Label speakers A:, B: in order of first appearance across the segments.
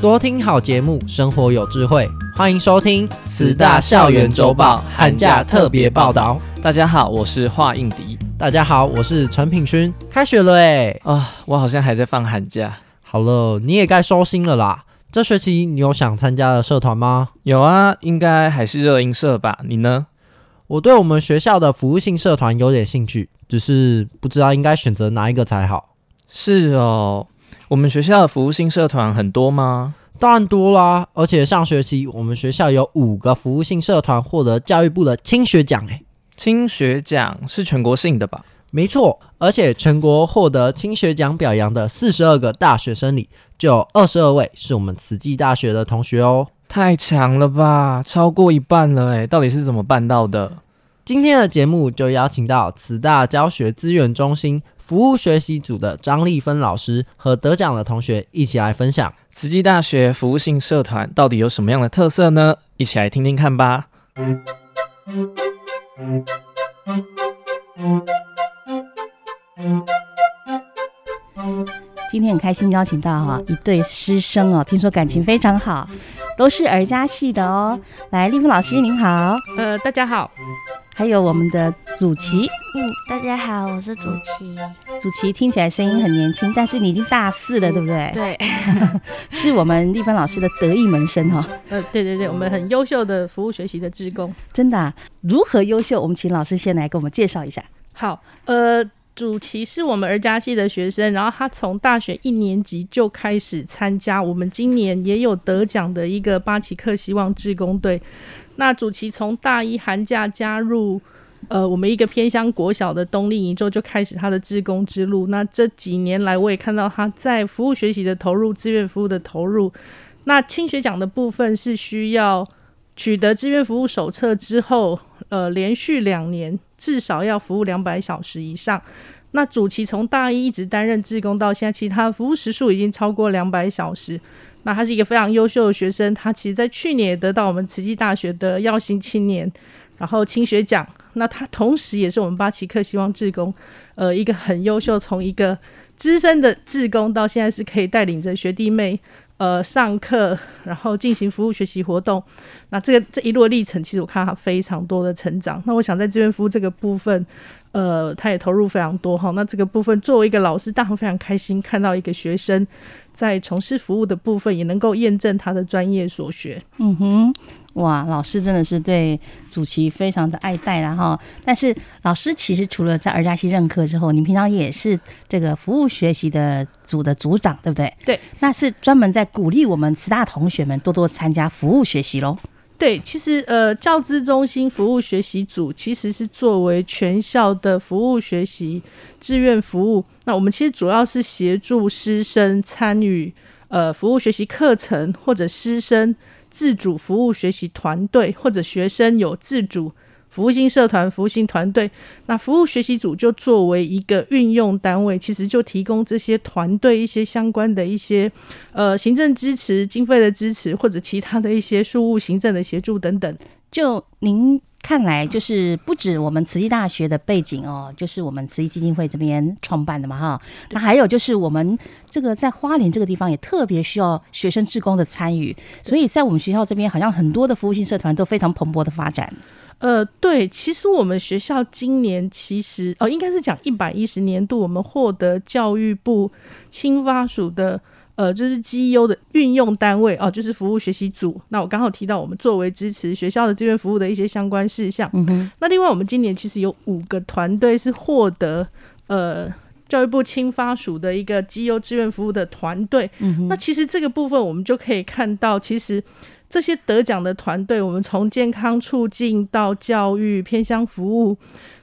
A: 多听好节目，生活有智慧。欢迎收听慈大校园周报寒假特别报道。
B: 大家好，我是华应迪。
A: 大家好，我是陈品勋。开学了哎！
B: 啊，我好像还在放寒假。
A: 好了，你也该收心了啦。这学期你有想参加的社团吗？
B: 有啊，应该还是热音社吧？你呢？
A: 我对我们学校的服务性社团有点兴趣，只是不知道应该选择哪一个才好。
B: 是哦。我们学校的服务性社团很多吗？
A: 当然多啦，而且上学期我们学校有五个服务性社团获得教育部的青学奖诶。
B: 青学奖是全国性的吧？
A: 没错，而且全国获得青学奖表扬的四十二个大学生里，就有二十二位是我们慈济大学的同学哦。
B: 太强了吧，超过一半了诶，到底是怎么办到的？
A: 今天的节目就邀请到慈大教学资源中心。服务学习组的张丽芬老师和得奖的同学一起来分享
B: 慈济大学服务性社团到底有什么样的特色呢？一起来听听看吧。
C: 今天很开心邀请到哈一对师生哦，听说感情非常好，都是儿家系的哦。来，丽芬老师您好，
D: 呃，大家好。
C: 还有我们的祖奇，
E: 嗯，大家好，我是祖奇。
C: 祖奇听起来声音很年轻，但是你已经大四了，对不对？
E: 对，
C: 是我们丽芬老师的得意门生哈。
D: 呃，对对对，我们很优秀的服务学习的职工，
C: 真的啊？如何优秀？我们请老师先来给我们介绍一下。
D: 好，呃，祖奇是我们儿家系的学生，然后他从大学一年级就开始参加我们今年也有得奖的一个巴奇克希望志工队。那祖奇从大一寒假加入，呃，我们一个偏乡国小的冬令营之后，就开始他的志工之路。那这几年来，我也看到他在服务学习的投入，志愿服务的投入。那青学奖的部分是需要取得志愿服务手册之后，呃，连续两年至少要服务两百小时以上。那主席从大一一直担任志工到现在，其实他的服务时数已经超过两百小时。那他是一个非常优秀的学生，他其实在去年也得到我们慈济大学的耀星青年，然后青学奖。那他同时也是我们八旗克希望志工，呃，一个很优秀，从一个资深的志工到现在是可以带领着学弟妹，呃，上课，然后进行服务学习活动。那这个这一路历程，其实我看到他非常多的成长。那我想在志愿服务这个部分，呃，他也投入非常多哈。那这个部分作为一个老师，大家非常开心看到一个学生。在从事服务的部分，也能够验证他的专业所学。
C: 嗯哼，哇，老师真的是对主席非常的爱戴，然后，但是老师其实除了在儿家系任课之后，你平常也是这个服务学习的组的组长，对不对？
D: 对，
C: 那是专门在鼓励我们慈大同学们多多参加服务学习喽。
D: 对，其实呃，教资中心服务学习组其实是作为全校的服务学习志愿服务。那我们其实主要是协助师生参与呃服务学习课程，或者师生自主服务学习团队，或者学生有自主。服务性社团、服务性团队，那服务学习组就作为一个运用单位，其实就提供这些团队一些相关的一些呃行政支持、经费的支持，或者其他的一些事务行政的协助等等。
C: 就您看来，就是不止我们慈济大学的背景哦，就是我们慈济基金会这边创办的嘛哈。那还有就是我们这个在花莲这个地方也特别需要学生志工的参与，所以在我们学校这边好像很多的服务性社团都非常蓬勃的发展。
D: 呃，对，其实我们学校今年其实哦，应该是讲一百一十年度，我们获得教育部青发署的呃，就是绩优的运用单位哦，就是服务学习组。那我刚好提到我们作为支持学校的志愿服务的一些相关事项。嗯哼。那另外，我们今年其实有五个团队是获得呃教育部青发署的一个绩优志愿服务的团队。嗯哼。那其实这个部分我们就可以看到，其实。这些得奖的团队，我们从健康促进到教育偏向服务，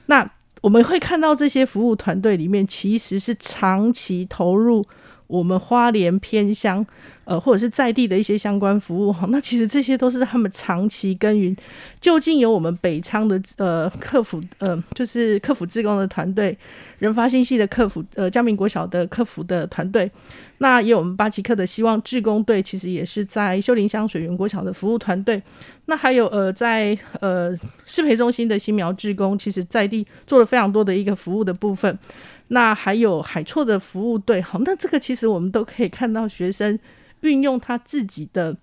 D: 那我们会看到这些服务团队里面其实是长期投入我们花莲偏乡，呃，或者是在地的一些相关服务哈，那其实这些都是他们长期耕耘。就近有我们北昌的呃客服，呃，就是客服志工的团队，人发信息的客服，呃，嘉明国小的客服的团队，那也有我们八旗客的希望志工队，其实也是在秀林乡水源国小的服务团队。那还有呃，在呃适培中心的新苗志工，其实在地做了非常多的一个服务的部分。那还有海错的服务队，好，那这个其实我们都可以看到学生运用他自己的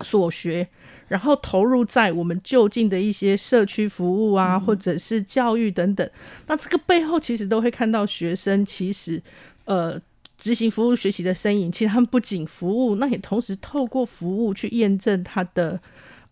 D: 所学，然后投入在我们就近的一些社区服务啊，或者是教育等等。那这个背后其实都会看到学生其实呃执行服务学习的身影。其实他们不仅服务，那也同时透过服务去验证他的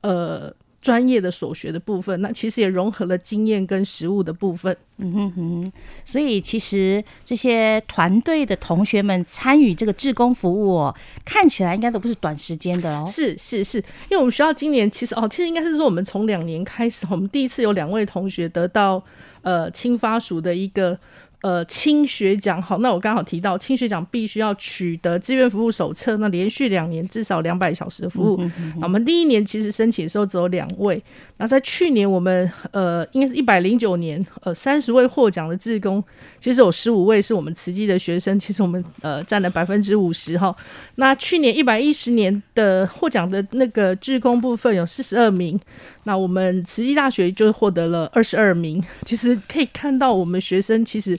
D: 呃。专业的所学的部分，那其实也融合了经验跟实务的部分。
C: 嗯哼哼，所以其实这些团队的同学们参与这个志工服务哦，看起来应该都不是短时间的哦。
D: 是是是，因为我们学校今年其实哦，其实应该是说我们从两年开始，我们第一次有两位同学得到呃青发署的一个。呃，青学奖好，那我刚好提到青学奖必须要取得志愿服务手册，那连续两年至少两百小时的服务。嗯、哼哼哼，我们第一年其实申请的时候只有两位，那在去年我们呃应该是一百零九年，呃三十位获奖的志工，其实有十五位是我们慈济的学生，其实我们呃占了百分之五十哈。那去年一百一十年的获奖的那个志工部分有四十二名，那我们慈济大学就获得了二十二名。其实可以看到我们学生其实。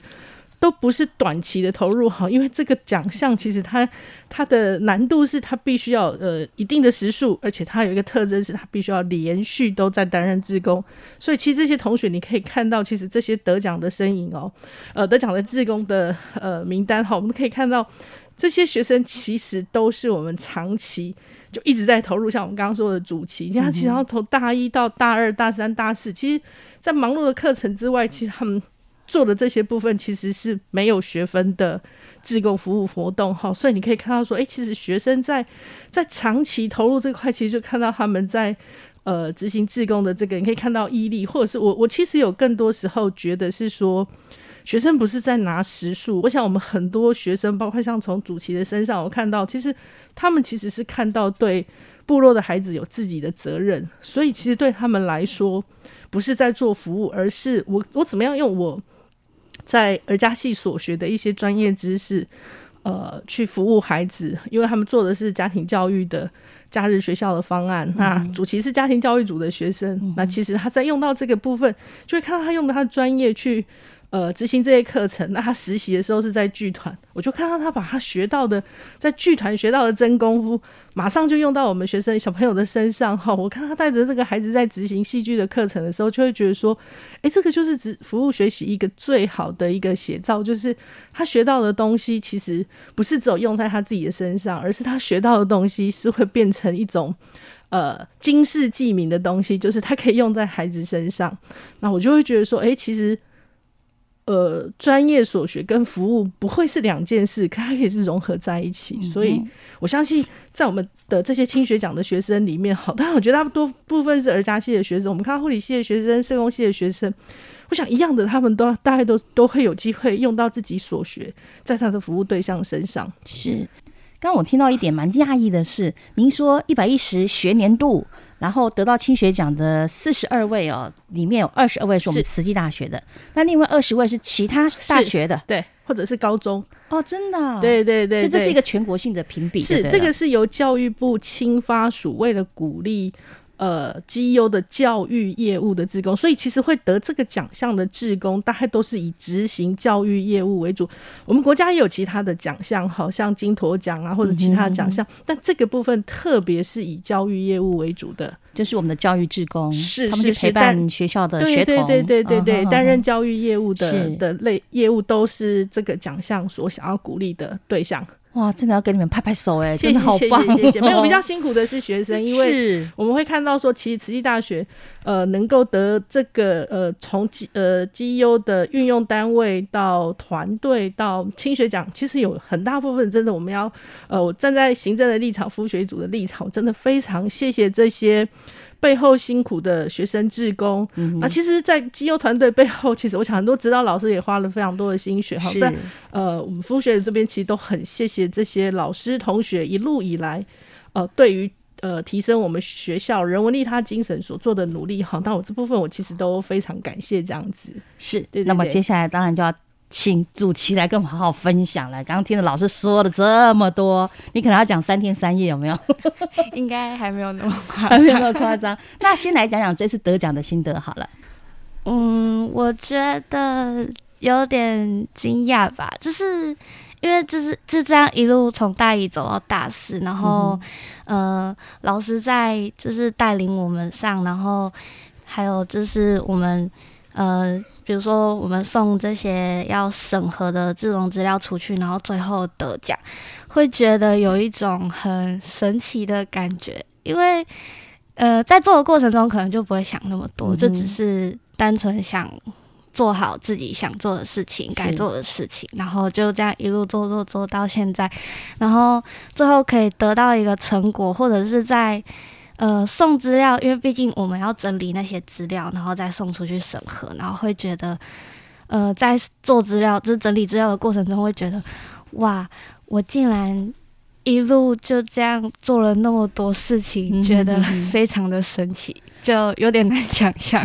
D: 都不是短期的投入哈，因为这个奖项其实它它的难度是它必须要呃一定的时数，而且它有一个特征是它必须要连续都在担任志工，所以其实这些同学你可以看到，其实这些得奖的身影哦，呃得奖的志工的呃名单哈，我们可以看到这些学生其实都是我们长期就一直在投入，像我们刚刚说的主题，你看其实要从大一到大二、大三、大四，其实在忙碌的课程之外，其实他们。做的这些部分其实是没有学分的自贡服务活动哈，所以你可以看到说，诶，其实学生在在长期投入这块，其实就看到他们在呃执行自贡的这个，你可以看到毅力，或者是我我其实有更多时候觉得是说，学生不是在拿时数，我想我们很多学生，包括像从主席的身上，我看到其实他们其实是看到对部落的孩子有自己的责任，所以其实对他们来说，不是在做服务，而是我我怎么样用我。在儿家系所学的一些专业知识，呃，去服务孩子，因为他们做的是家庭教育的假日学校的方案。嗯、那主题是家庭教育组的学生，嗯、那其实他在用到这个部分，就会看到他用的他的专业去。呃，执行这些课程，那他实习的时候是在剧团，我就看到他把他学到的在剧团学到的真功夫，马上就用到我们学生小朋友的身上哈。我看他带着这个孩子在执行戏剧的课程的时候，就会觉得说，哎，这个就是指服务学习一个最好的一个写照，就是他学到的东西其实不是只有用在他自己的身上，而是他学到的东西是会变成一种呃经世济民的东西，就是他可以用在孩子身上。那我就会觉得说，哎，其实。呃，专业所学跟服务不会是两件事，可它可以是融合在一起。嗯、所以我相信，在我们的这些青学奖的学生里面，好，当然我觉得大多部分是儿家系的学生。我们看护理系的学生、社工系的学生，我想一样的，他们都大概都都会有机会用到自己所学，在他的服务对象身上。
C: 是，刚刚我听到一点蛮讶异的是，您说一百一十学年度。然后得到青学奖的四十二位哦，里面有二十二位是我们慈济大学的，那另外二十位是其他大学的，
D: 对，或者是高中。
C: 哦，真的，
D: 对对对，
C: 所以这是一个全国性的评比，
D: 是这个是由教育部青发署为了鼓励。呃，绩优的教育业务的职工，所以其实会得这个奖项的职工，大概都是以执行教育业务为主。我们国家也有其他的奖项，好像金驼奖啊，或者其他奖项，嗯、但这个部分特别是以教育业务为主。的，
C: 就是我们的教育志工，
D: 是
C: 他们去陪伴学校的学童，
D: 对对对对对对，担任教育业务的的类业务，都是这个奖项所想要鼓励的对象。
C: 哇，真的要给你们拍拍手哎，真的好棒！
D: 谢谢谢谢。没有比较辛苦的是学生，因为我们会看到说，其实慈济大学呃，能够得这个呃，从绩呃绩优的运用单位到团队到青学奖，其实有很大部分真的我们要呃，我站在行政的立场、服务学组的立场，真的非常谢谢这些背后辛苦的学生志工。嗯、那其实，在绩优团队背后，其实我想很多指导老师也花了非常多的心血。好，在呃，我们服务学习这边其实都很谢谢这些老师同学一路以来呃，对于。呃，提升我们学校人文利他精神所做的努力哈，那我这部分我其实都非常感谢这样子。
C: 是，那么接下来当然就要请主席来跟我们好好分享了。刚刚听了老师说了这么多，你可能要讲三天三夜，有没有？
E: 应该还没有那么夸张，
C: 还没有那么夸张。那先来讲讲这次得奖的心得好了。
E: 嗯，我觉得有点惊讶吧，就是。因为就是就这样一路从大一走到大四，然后，嗯、呃，老师在就是带领我们上，然后还有就是我们呃，比如说我们送这些要审核的这种资料出去，然后最后得奖，会觉得有一种很神奇的感觉。因为呃，在做的过程中可能就不会想那么多，嗯、就只是单纯想。做好自己想做的事情，该做的事情，然后就这样一路做做做到现在，然后最后可以得到一个成果，或者是在呃送资料，因为毕竟我们要整理那些资料，然后再送出去审核，然后会觉得呃在做资料，就是整理资料的过程中，会觉得哇，我竟然一路就这样做了那么多事情，觉得非常的神奇，就有点难想象。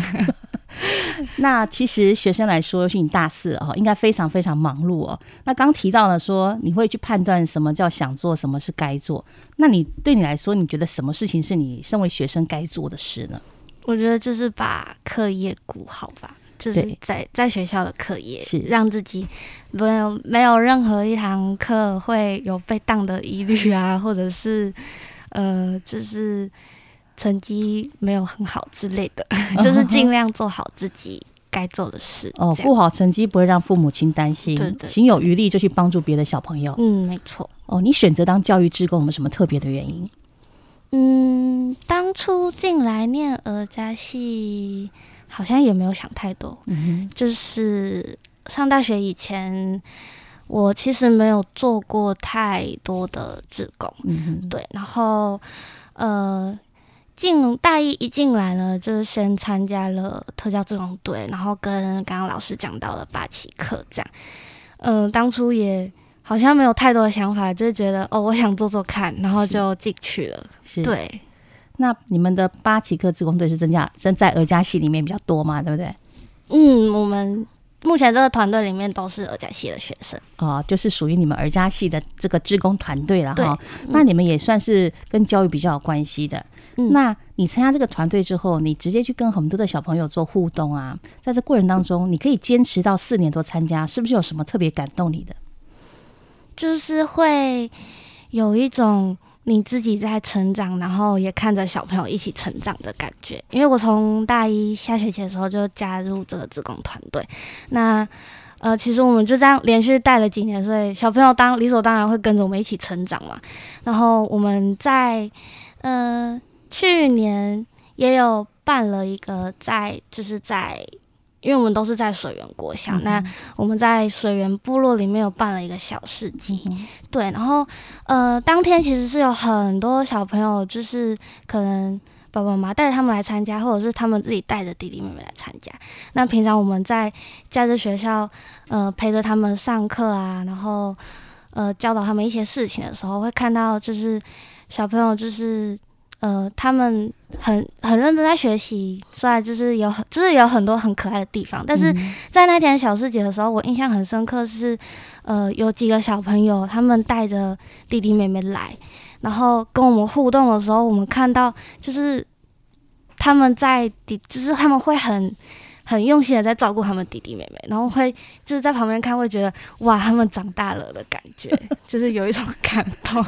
C: 那其实学生来说，是你大四哦，应该非常非常忙碌哦。那刚提到了说，你会去判断什么叫想做，什么是该做。那你对你来说，你觉得什么事情是你身为学生该做的事呢？
E: 我觉得就是把课业顾好吧，就是在在学校的课业，是让自己没有没有任何一堂课会有被当的疑虑啊，或者是呃，就是。成绩没有很好之类的，就是尽量做好自己该做的事。哦，
C: 顾好成绩不会让父母亲担心，对对，行有余力就去帮助别的小朋友。
E: 嗯，没错。
C: 哦，你选择当教育志工有没有什么特别的原因？
E: 嗯，当初进来念儿家系，好像也没有想太多。嗯哼，就是上大学以前，我其实没有做过太多的志工。嗯哼，对，然后呃。进大一一进来呢，就是先参加了特教这种队，然后跟刚刚老师讲到了八旗课这样。嗯、呃，当初也好像没有太多的想法，就是觉得哦，我想做做看，然后就进去了。是，对。
C: 那你们的八旗课自工队是增加，增在儿家系里面比较多嘛？对不对？
E: 嗯，我们目前这个团队里面都是儿家系的学生
C: 哦，就是属于你们儿家系的这个志工团队了哈。那你们也算是跟教育比较有关系的。嗯、那你参加这个团队之后，你直接去跟很多的小朋友做互动啊，在这过程当中，你可以坚持到四年多参加，是不是有什么特别感动你的？
E: 就是会有一种你自己在成长，然后也看着小朋友一起成长的感觉。因为我从大一下学期的时候就加入这个自工团队，那呃，其实我们就这样连续带了几年，所以小朋友当理所当然会跟着我们一起成长嘛。然后我们在呃。去年也有办了一个在，就是在，因为我们都是在水源国小，嗯、那我们在水源部落里面有办了一个小市集，嗯、对，然后呃，当天其实是有很多小朋友，就是可能爸爸妈妈带着他们来参加，或者是他们自己带着弟弟妹妹来参加。那平常我们在假日学校，呃，陪着他们上课啊，然后呃，教导他们一些事情的时候，会看到就是小朋友就是。呃，他们很很认真在学习，虽然就是有很就是有很多很可爱的地方，但是在那天小市集的时候，我印象很深刻是，呃，有几个小朋友他们带着弟弟妹妹来，然后跟我们互动的时候，我们看到就是他们在底，就是他们会很。很用心的在照顾他们弟弟妹妹，然后会就是在旁边看，会觉得哇，他们长大了的感觉，就是有一种感动。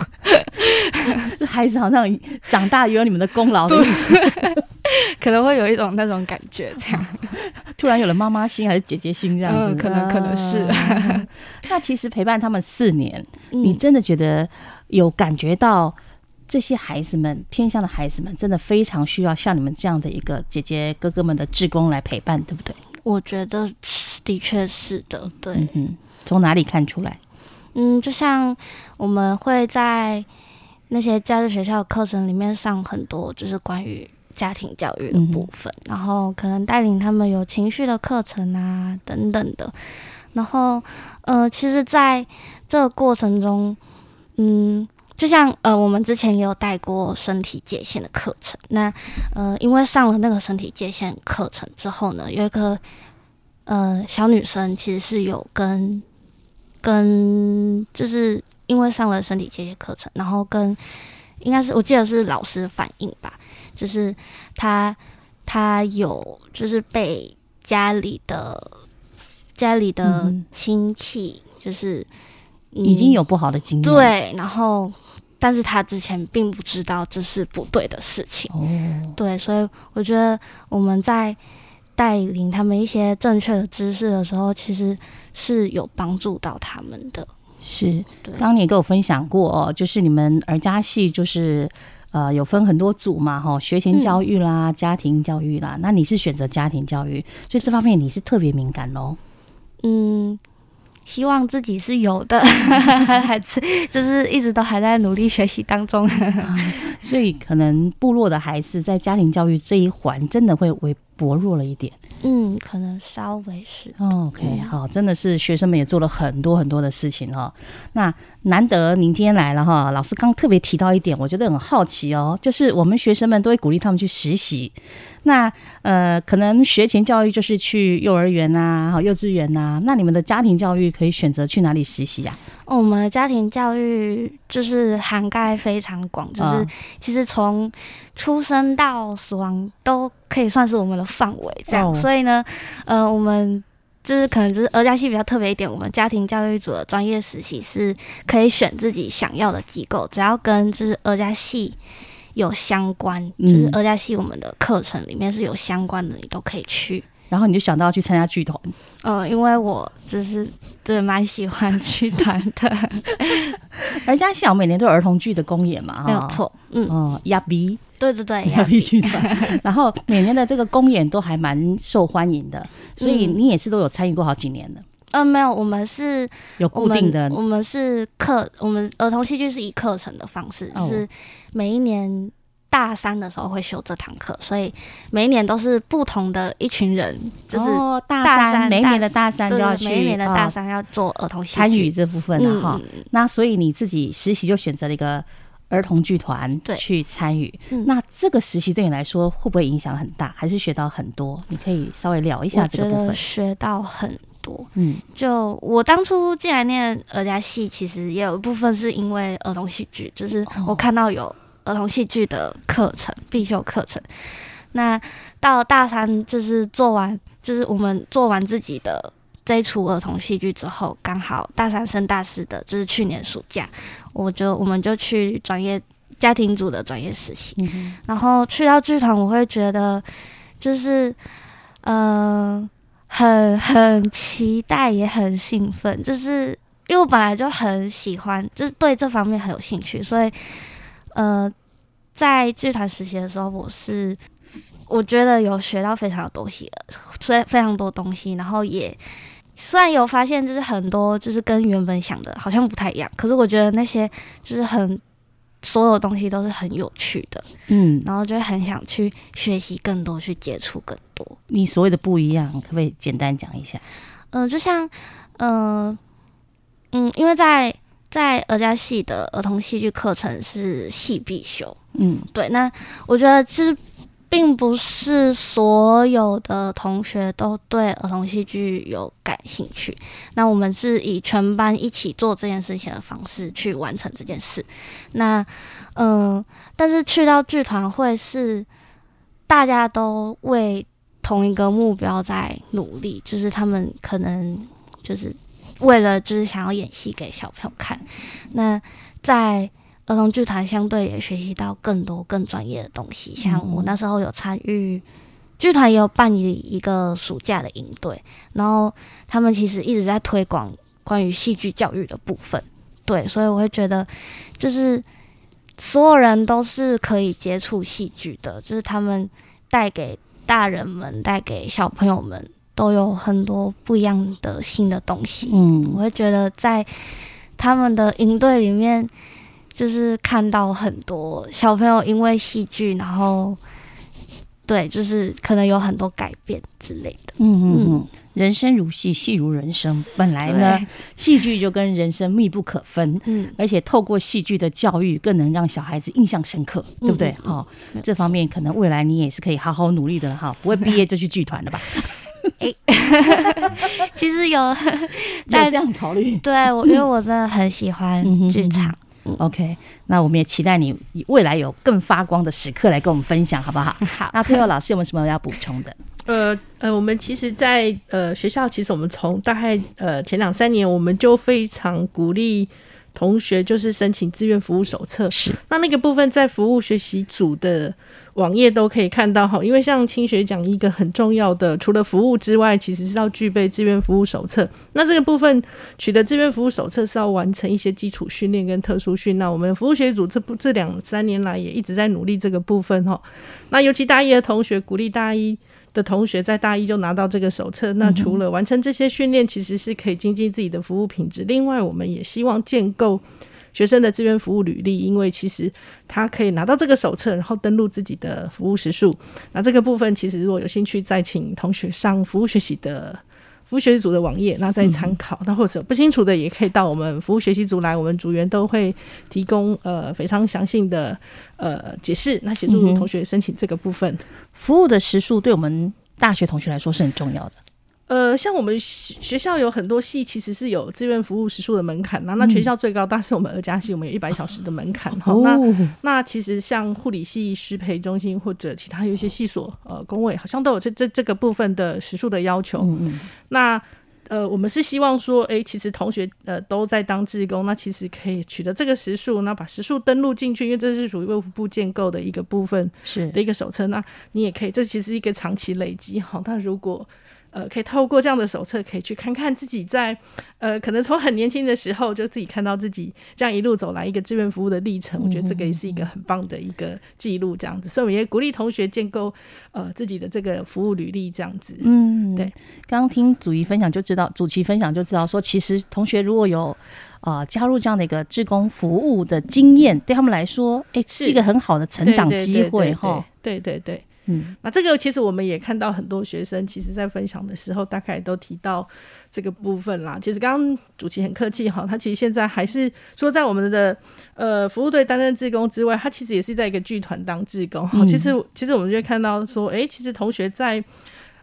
C: 孩子好像长大有你们的功劳的意思，
E: 可能会有一种那种感觉，这样。
C: 突然有了妈妈心还是姐姐心这样子，
E: 嗯、可能可能是。
C: 那其实陪伴他们四年，嗯、你真的觉得有感觉到这些孩子们偏向的孩子们，真的非常需要像你们这样的一个姐姐哥哥们的志工来陪伴，对不对？
E: 我觉得的确是的，对。
C: 嗯，从哪里看出来？
E: 嗯，就像我们会在那些假日学校课程里面上很多，就是关于家庭教育的部分，嗯、然后可能带领他们有情绪的课程啊等等的。然后，呃，其实在这个过程中，嗯。就像呃，我们之前也有带过身体界限的课程。那呃，因为上了那个身体界限课程之后呢，有一个呃小女生其实是有跟跟，就是因为上了身体界限课程，然后跟应该是我记得是老师反映吧，就是她她有就是被家里的家里的亲戚就是、
C: 嗯、已经有不好的经验，
E: 对，然后。但是他之前并不知道这是不对的事情，
C: 哦，
E: 对，所以我觉得我们在带领他们一些正确的知识的时候，其实是有帮助到他们的。
C: 是，对。刚刚你也跟我分享过哦，就是你们儿家系就是呃有分很多组嘛，哈，学前教育啦、嗯，家庭教育啦，那你是选择家庭教育，所以这方面你是特别敏感喽？
E: 嗯。希望自己是有的，还是就是一直都还在努力学习当中，
C: 所以可能部落的孩子在家庭教育这一环真的会为薄弱了一点。
E: 嗯，可能稍微是。
C: OK，好，真的是学生们也做了很多很多的事情哦。那难得您今天来了哈，老师刚特别提到一点，我觉得很好奇哦，就是我们学生们都会鼓励他们去实习。那呃，可能学前教育就是去幼儿园呐，好幼稚园呐。那你们的家庭教育可以选择去哪里实习呀？
E: 哦，我们的家庭教育就是涵盖非常广，就是其实从出生到死亡都可以算是我们的范围这样。所以呢，呃，我们就是可能就是儿家系比较特别一点，我们家庭教育组的专业实习是可以选自己想要的机构，只要跟就是儿家系。有相关，就是二加系我们的课程里面是有相关的，你都可以去。
C: 然后你就想到去参加剧团，
E: 嗯，因为我就是对蛮喜欢剧团的。
C: 而家系我每年都有儿童剧的公演嘛，
E: 没有错，嗯，
C: 哦，亚比，
E: 对对对，
C: 亚比剧团。然后每年的这个公演都还蛮受欢迎的，所以你也是都有参与过好几年的。
E: 嗯，没有，我们是
C: 有固定的，
E: 我们，是课，我们儿童戏剧是以课程的方式，哦，就是每一年大三的时候会修这堂课，所以每一年都是不同的一群人，就是大三，
C: 大三每一年的大三就要去，
E: 每一年的大三要做儿童
C: 参与这部分的哈，嗯。那所以你自己实习就选择了一个儿童剧团去参与，那这个实习对你来说会不会影响很大，还是学到很多？你可以稍微聊一下这个部分。
E: 学到很。嗯，就我当初进来念儿家戏，其实也有一部分是因为儿童戏剧，就是我看到有儿童戏剧的课程必修课程。那到大三就是做完，就是我们做完自己的这一出儿童戏剧之后，刚好大三升大四的，就是去年暑假，我就我们就去专业家庭组的专业实习，嗯，然后去到剧团，我会觉得就是嗯。呃很很期待，也很兴奋，就是因为我本来就很喜欢，就是对这方面很有兴趣，所以，呃，在剧团实习的时候，我是我觉得有学到非常多东西，所以非常多东西，然后也虽然有发现，就是很多就是跟原本想的好像不太一样，可是我觉得那些就是很。所有东西都是很有趣的，
C: 嗯，
E: 然后就很想去学习更多，去接触更多。
C: 你所谓的不一样，可不可以简单讲一下？
E: 嗯、呃，就像，嗯、呃、嗯，因为在在儿家系的儿童戏剧课程是系必修，
C: 嗯，
E: 对。那我觉得就是。并不是所有的同学都对儿童戏剧有感兴趣。那我们是以全班一起做这件事情的方式去完成这件事。那，嗯，但是去到剧团会是大家都为同一个目标在努力，就是他们可能就是为了就是想要演戏给小朋友看。那在儿童剧团相对也学习到更多更专业的东西，像我那时候有参与剧团，也有办一一个暑假的营队，然后他们其实一直在推广关于戏剧教育的部分，对，所以我会觉得就是所有人都是可以接触戏剧的，就是他们带给大人们、带给小朋友们都有很多不一样的新的东西。
C: 嗯，
E: 我会觉得在他们的营队里面，就是看到很多小朋友因为戏剧，然后对，就是可能有很多改变之类的。
C: 嗯嗯嗯。人生如戏，戏如人生。本来呢，戏剧就跟人生密不可分。嗯，而且透过戏剧的教育，更能让小孩子印象深刻，对不对？哈、嗯，这方面可能未来你也是可以好好努力的哈，不会毕业就去剧团了吧？
E: 哎，其实有
C: 在这样考虑。
E: 对我，因为我真的很喜欢剧场。
C: 嗯、OK，那我们也期待你未来有更发光的时刻来跟我们分享，好不好？
E: 好。
C: 那最后，老师有没有什么要补充的？
D: 呃呃，我们其实在，在呃学校，其实我们从大概呃前两三年，我们就非常鼓励同学就是申请志愿服务手册。
C: 是，
D: 那那个部分在服务学习组的网页都可以看到哈。因为像青学讲一个很重要的，除了服务之外，其实是要具备志愿服务手册。那这个部分取得志愿服务手册是要完成一些基础训练跟特殊训。那我们服务学习组这不这两三年来也一直在努力这个部分哈。那尤其大一的同学鼓励大一。的同学在大一就拿到这个手册，那除了完成这些训练，其实是可以精进自己的服务品质。另外，我们也希望建构学生的志愿服务履历，因为其实他可以拿到这个手册，然后登录自己的服务时数。那这个部分，其实如果有兴趣，再请同学上服务学习的。服务学习组的网页，那再参考。那、嗯、或者不清楚的，也可以到我们服务学习组来，我们组员都会提供呃非常详细的呃解释，那协助同学申请这个部分。
C: 服务的时数对我们大学同学来说是很重要的。
D: 呃，像我们学校有很多系其实是有志愿服务时数的门槛，那那全校最高，但是我们儿家系我们有一百小时的门槛哈、哦。那那其实像护理系师培中心或者其他有一些系所呃工位，好像都有这这这个部分的时数的要求。嗯嗯。那呃，我们是希望说，哎、欸，其实同学呃都在当志工，那其实可以取得这个时数，那把时数登录进去，因为这是属于卫福部建构的一个部分，是的一个手册。那你也可以，这其实是一个长期累积哈。那如果呃，可以透过这样的手册，可以去看看自己在呃，可能从很年轻的时候就自己看到自己这样一路走来一个志愿服务的历程。我觉得这个也是一个很棒的一个记录，这样子。所以我们也鼓励同学建构呃自己的这个服务履历，这样子。嗯，对。
C: 刚刚听祖仪分享就知道，主席分享就知道说，其实同学如果有呃加入这样的一个志工服务的经验，对他们来说，哎、欸，是一个很好的成长机会哈。
D: 对对对。嗯，那这个其实我们也看到很多学生，其实在分享的时候，大概都提到这个部分啦。其实刚刚主席很客气哈，他其实现在还是说在我们的呃服务队担任志工之外，他其实也是在一个剧团当志工。嗯、其实其实我们就会看到说，哎、欸，其实同学在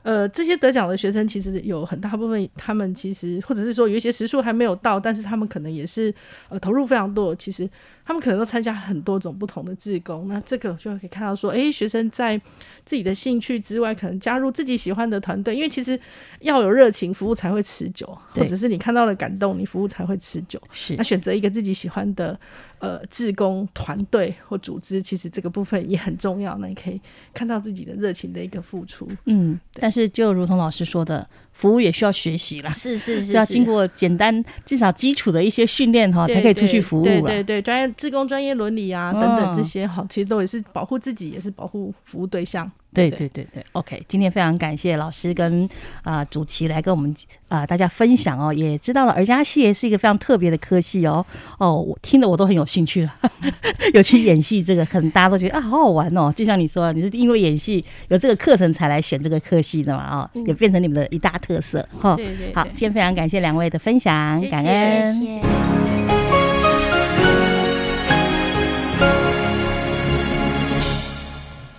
D: 呃这些得奖的学生，其实有很大部分他们其实或者是说有一些时数还没有到，但是他们可能也是呃投入非常多。其实他们可能都参加很多种不同的志工。那这个就可以看到说，哎、欸，学生在自己的兴趣之外，可能加入自己喜欢的团队，因为其实要有热情，服务才会持久；或者是你看到了感动，你服务才会持久。是，那选择一个自己喜欢的呃志工团队或组织，其实这个部分也很重要。那你可以看到自己的热情的一个付出。嗯，
C: 但是就如同老师说的，服务也需要学习啦，
D: 是是是，是，
C: 要经过简单至少基础的一些训练哈，才可以出去服务。
D: 对对对，专业志工专业伦理啊等等这些哈、哦，其实都也是保护自己，也是保护服务对象。
C: 对对对对，OK，今天非常感谢老师跟啊、呃、主持来跟我们啊、呃、大家分享哦，也知道了儿家系也是一个非常特别的科系哦哦，我听得我都很有兴趣了，尤其演戏这个，可能大家都觉得啊好好玩哦，就像你说，你是因为演戏有这个课程才来选这个科系的嘛啊、也变成你们的一大特色哈、哦。对对，对，好，今天非常感谢两位的分享，谢谢感恩。谢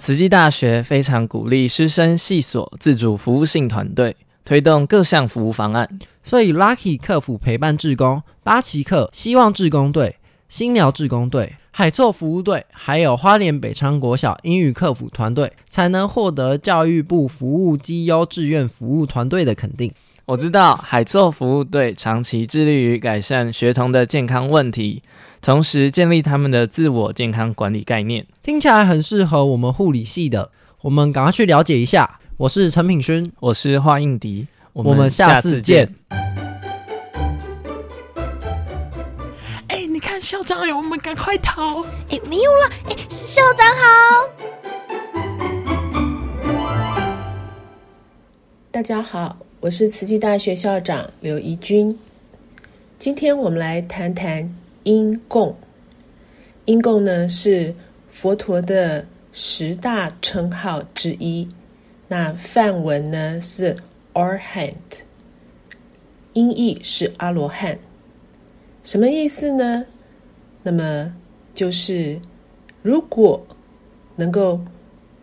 B: 慈济大学非常鼓励师生系所自主服务性团队，推动各项服务方案。
A: 所以，Lucky 客服陪伴志工、八旗客希望志工队、新苗志工队、海错服务队，还有花莲北昌国小英语客服团队，才能获得教育部服务绩优志愿服务团队的肯定。
B: 我知道海错服务队长期致力于改善学童的健康问题，同时建立他们的自我健康管理概念，
A: 听起来很适合我们护理系的。我们赶快去了解一下。我是陈品勋，
B: 我是华应迪，
A: 我们下次见。
F: 哎，你看校长，哎，我们赶快逃！
E: 哎，没有了，哎，校长好。
G: 大家好，我是慈济大学校长刘怡君。今天我们来谈谈因供。因供呢是佛陀的十大称号之一，那梵文呢是 Arhat，音译是阿罗汉。什么意思呢？那么就是如果能够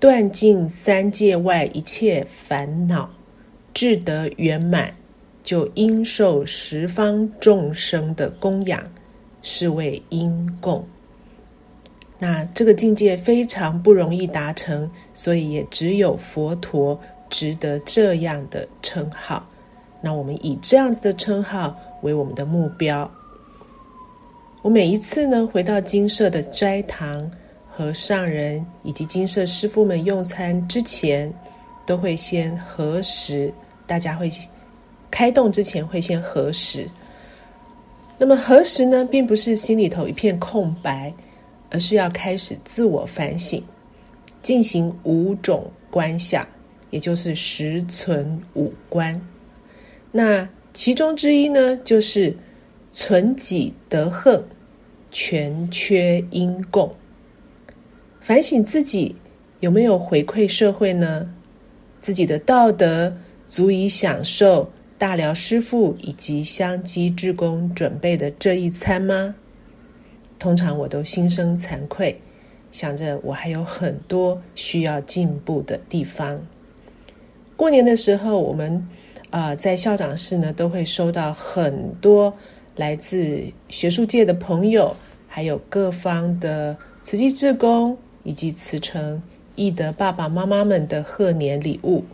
G: 断尽三界外一切烦恼，智得圆满，就应受十方众生的供养，是为因供。那这个境界非常不容易达成，所以也只有佛陀值得这样的称号。那我们以这样子的称号为我们的目标。我每一次呢回到金舍的斋堂和上人以及金舍师父们用餐之前，都会先核实，大家会开动之前会先核实。那么核实呢，并不是心里头一片空白。而是要开始自我反省，进行五种观想，也就是十存五观。那其中之一呢，就是存己德行，全缺因供。反省自己有没有回馈社会呢？自己的道德足以享受大寮师傅以及香积志工准备的这一餐吗？通常我都心生惭愧，想着我还有很多需要进步的地方。过年的时候，我们啊、在校长室呢，都会收到很多来自学术界的朋友，还有各方的慈济志工以及慈诚易得爸爸妈妈们的贺年礼物。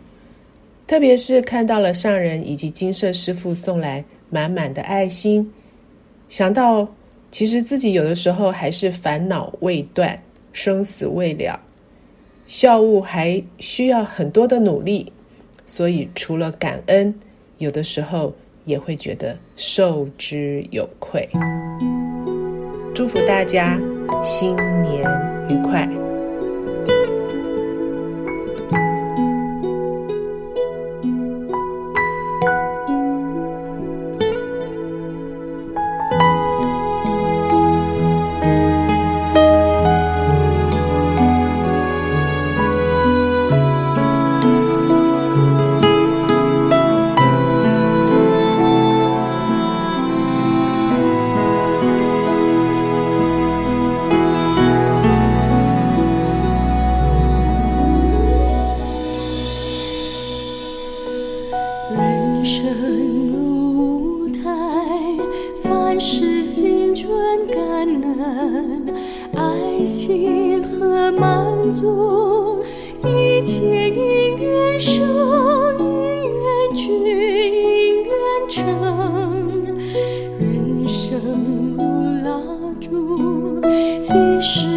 G: 特别是看到了上人以及精舍师傅送来满满的爱心，想到。其实自己有的时候还是烦恼未断，生死未了，孝悟还需要很多的努力，所以除了感恩，有的时候也会觉得受之有愧。祝福大家新年愉快！
H: 万事心存感恩，爱心和满足，一切因缘生，因缘聚，因缘成。人生如蜡烛，即使。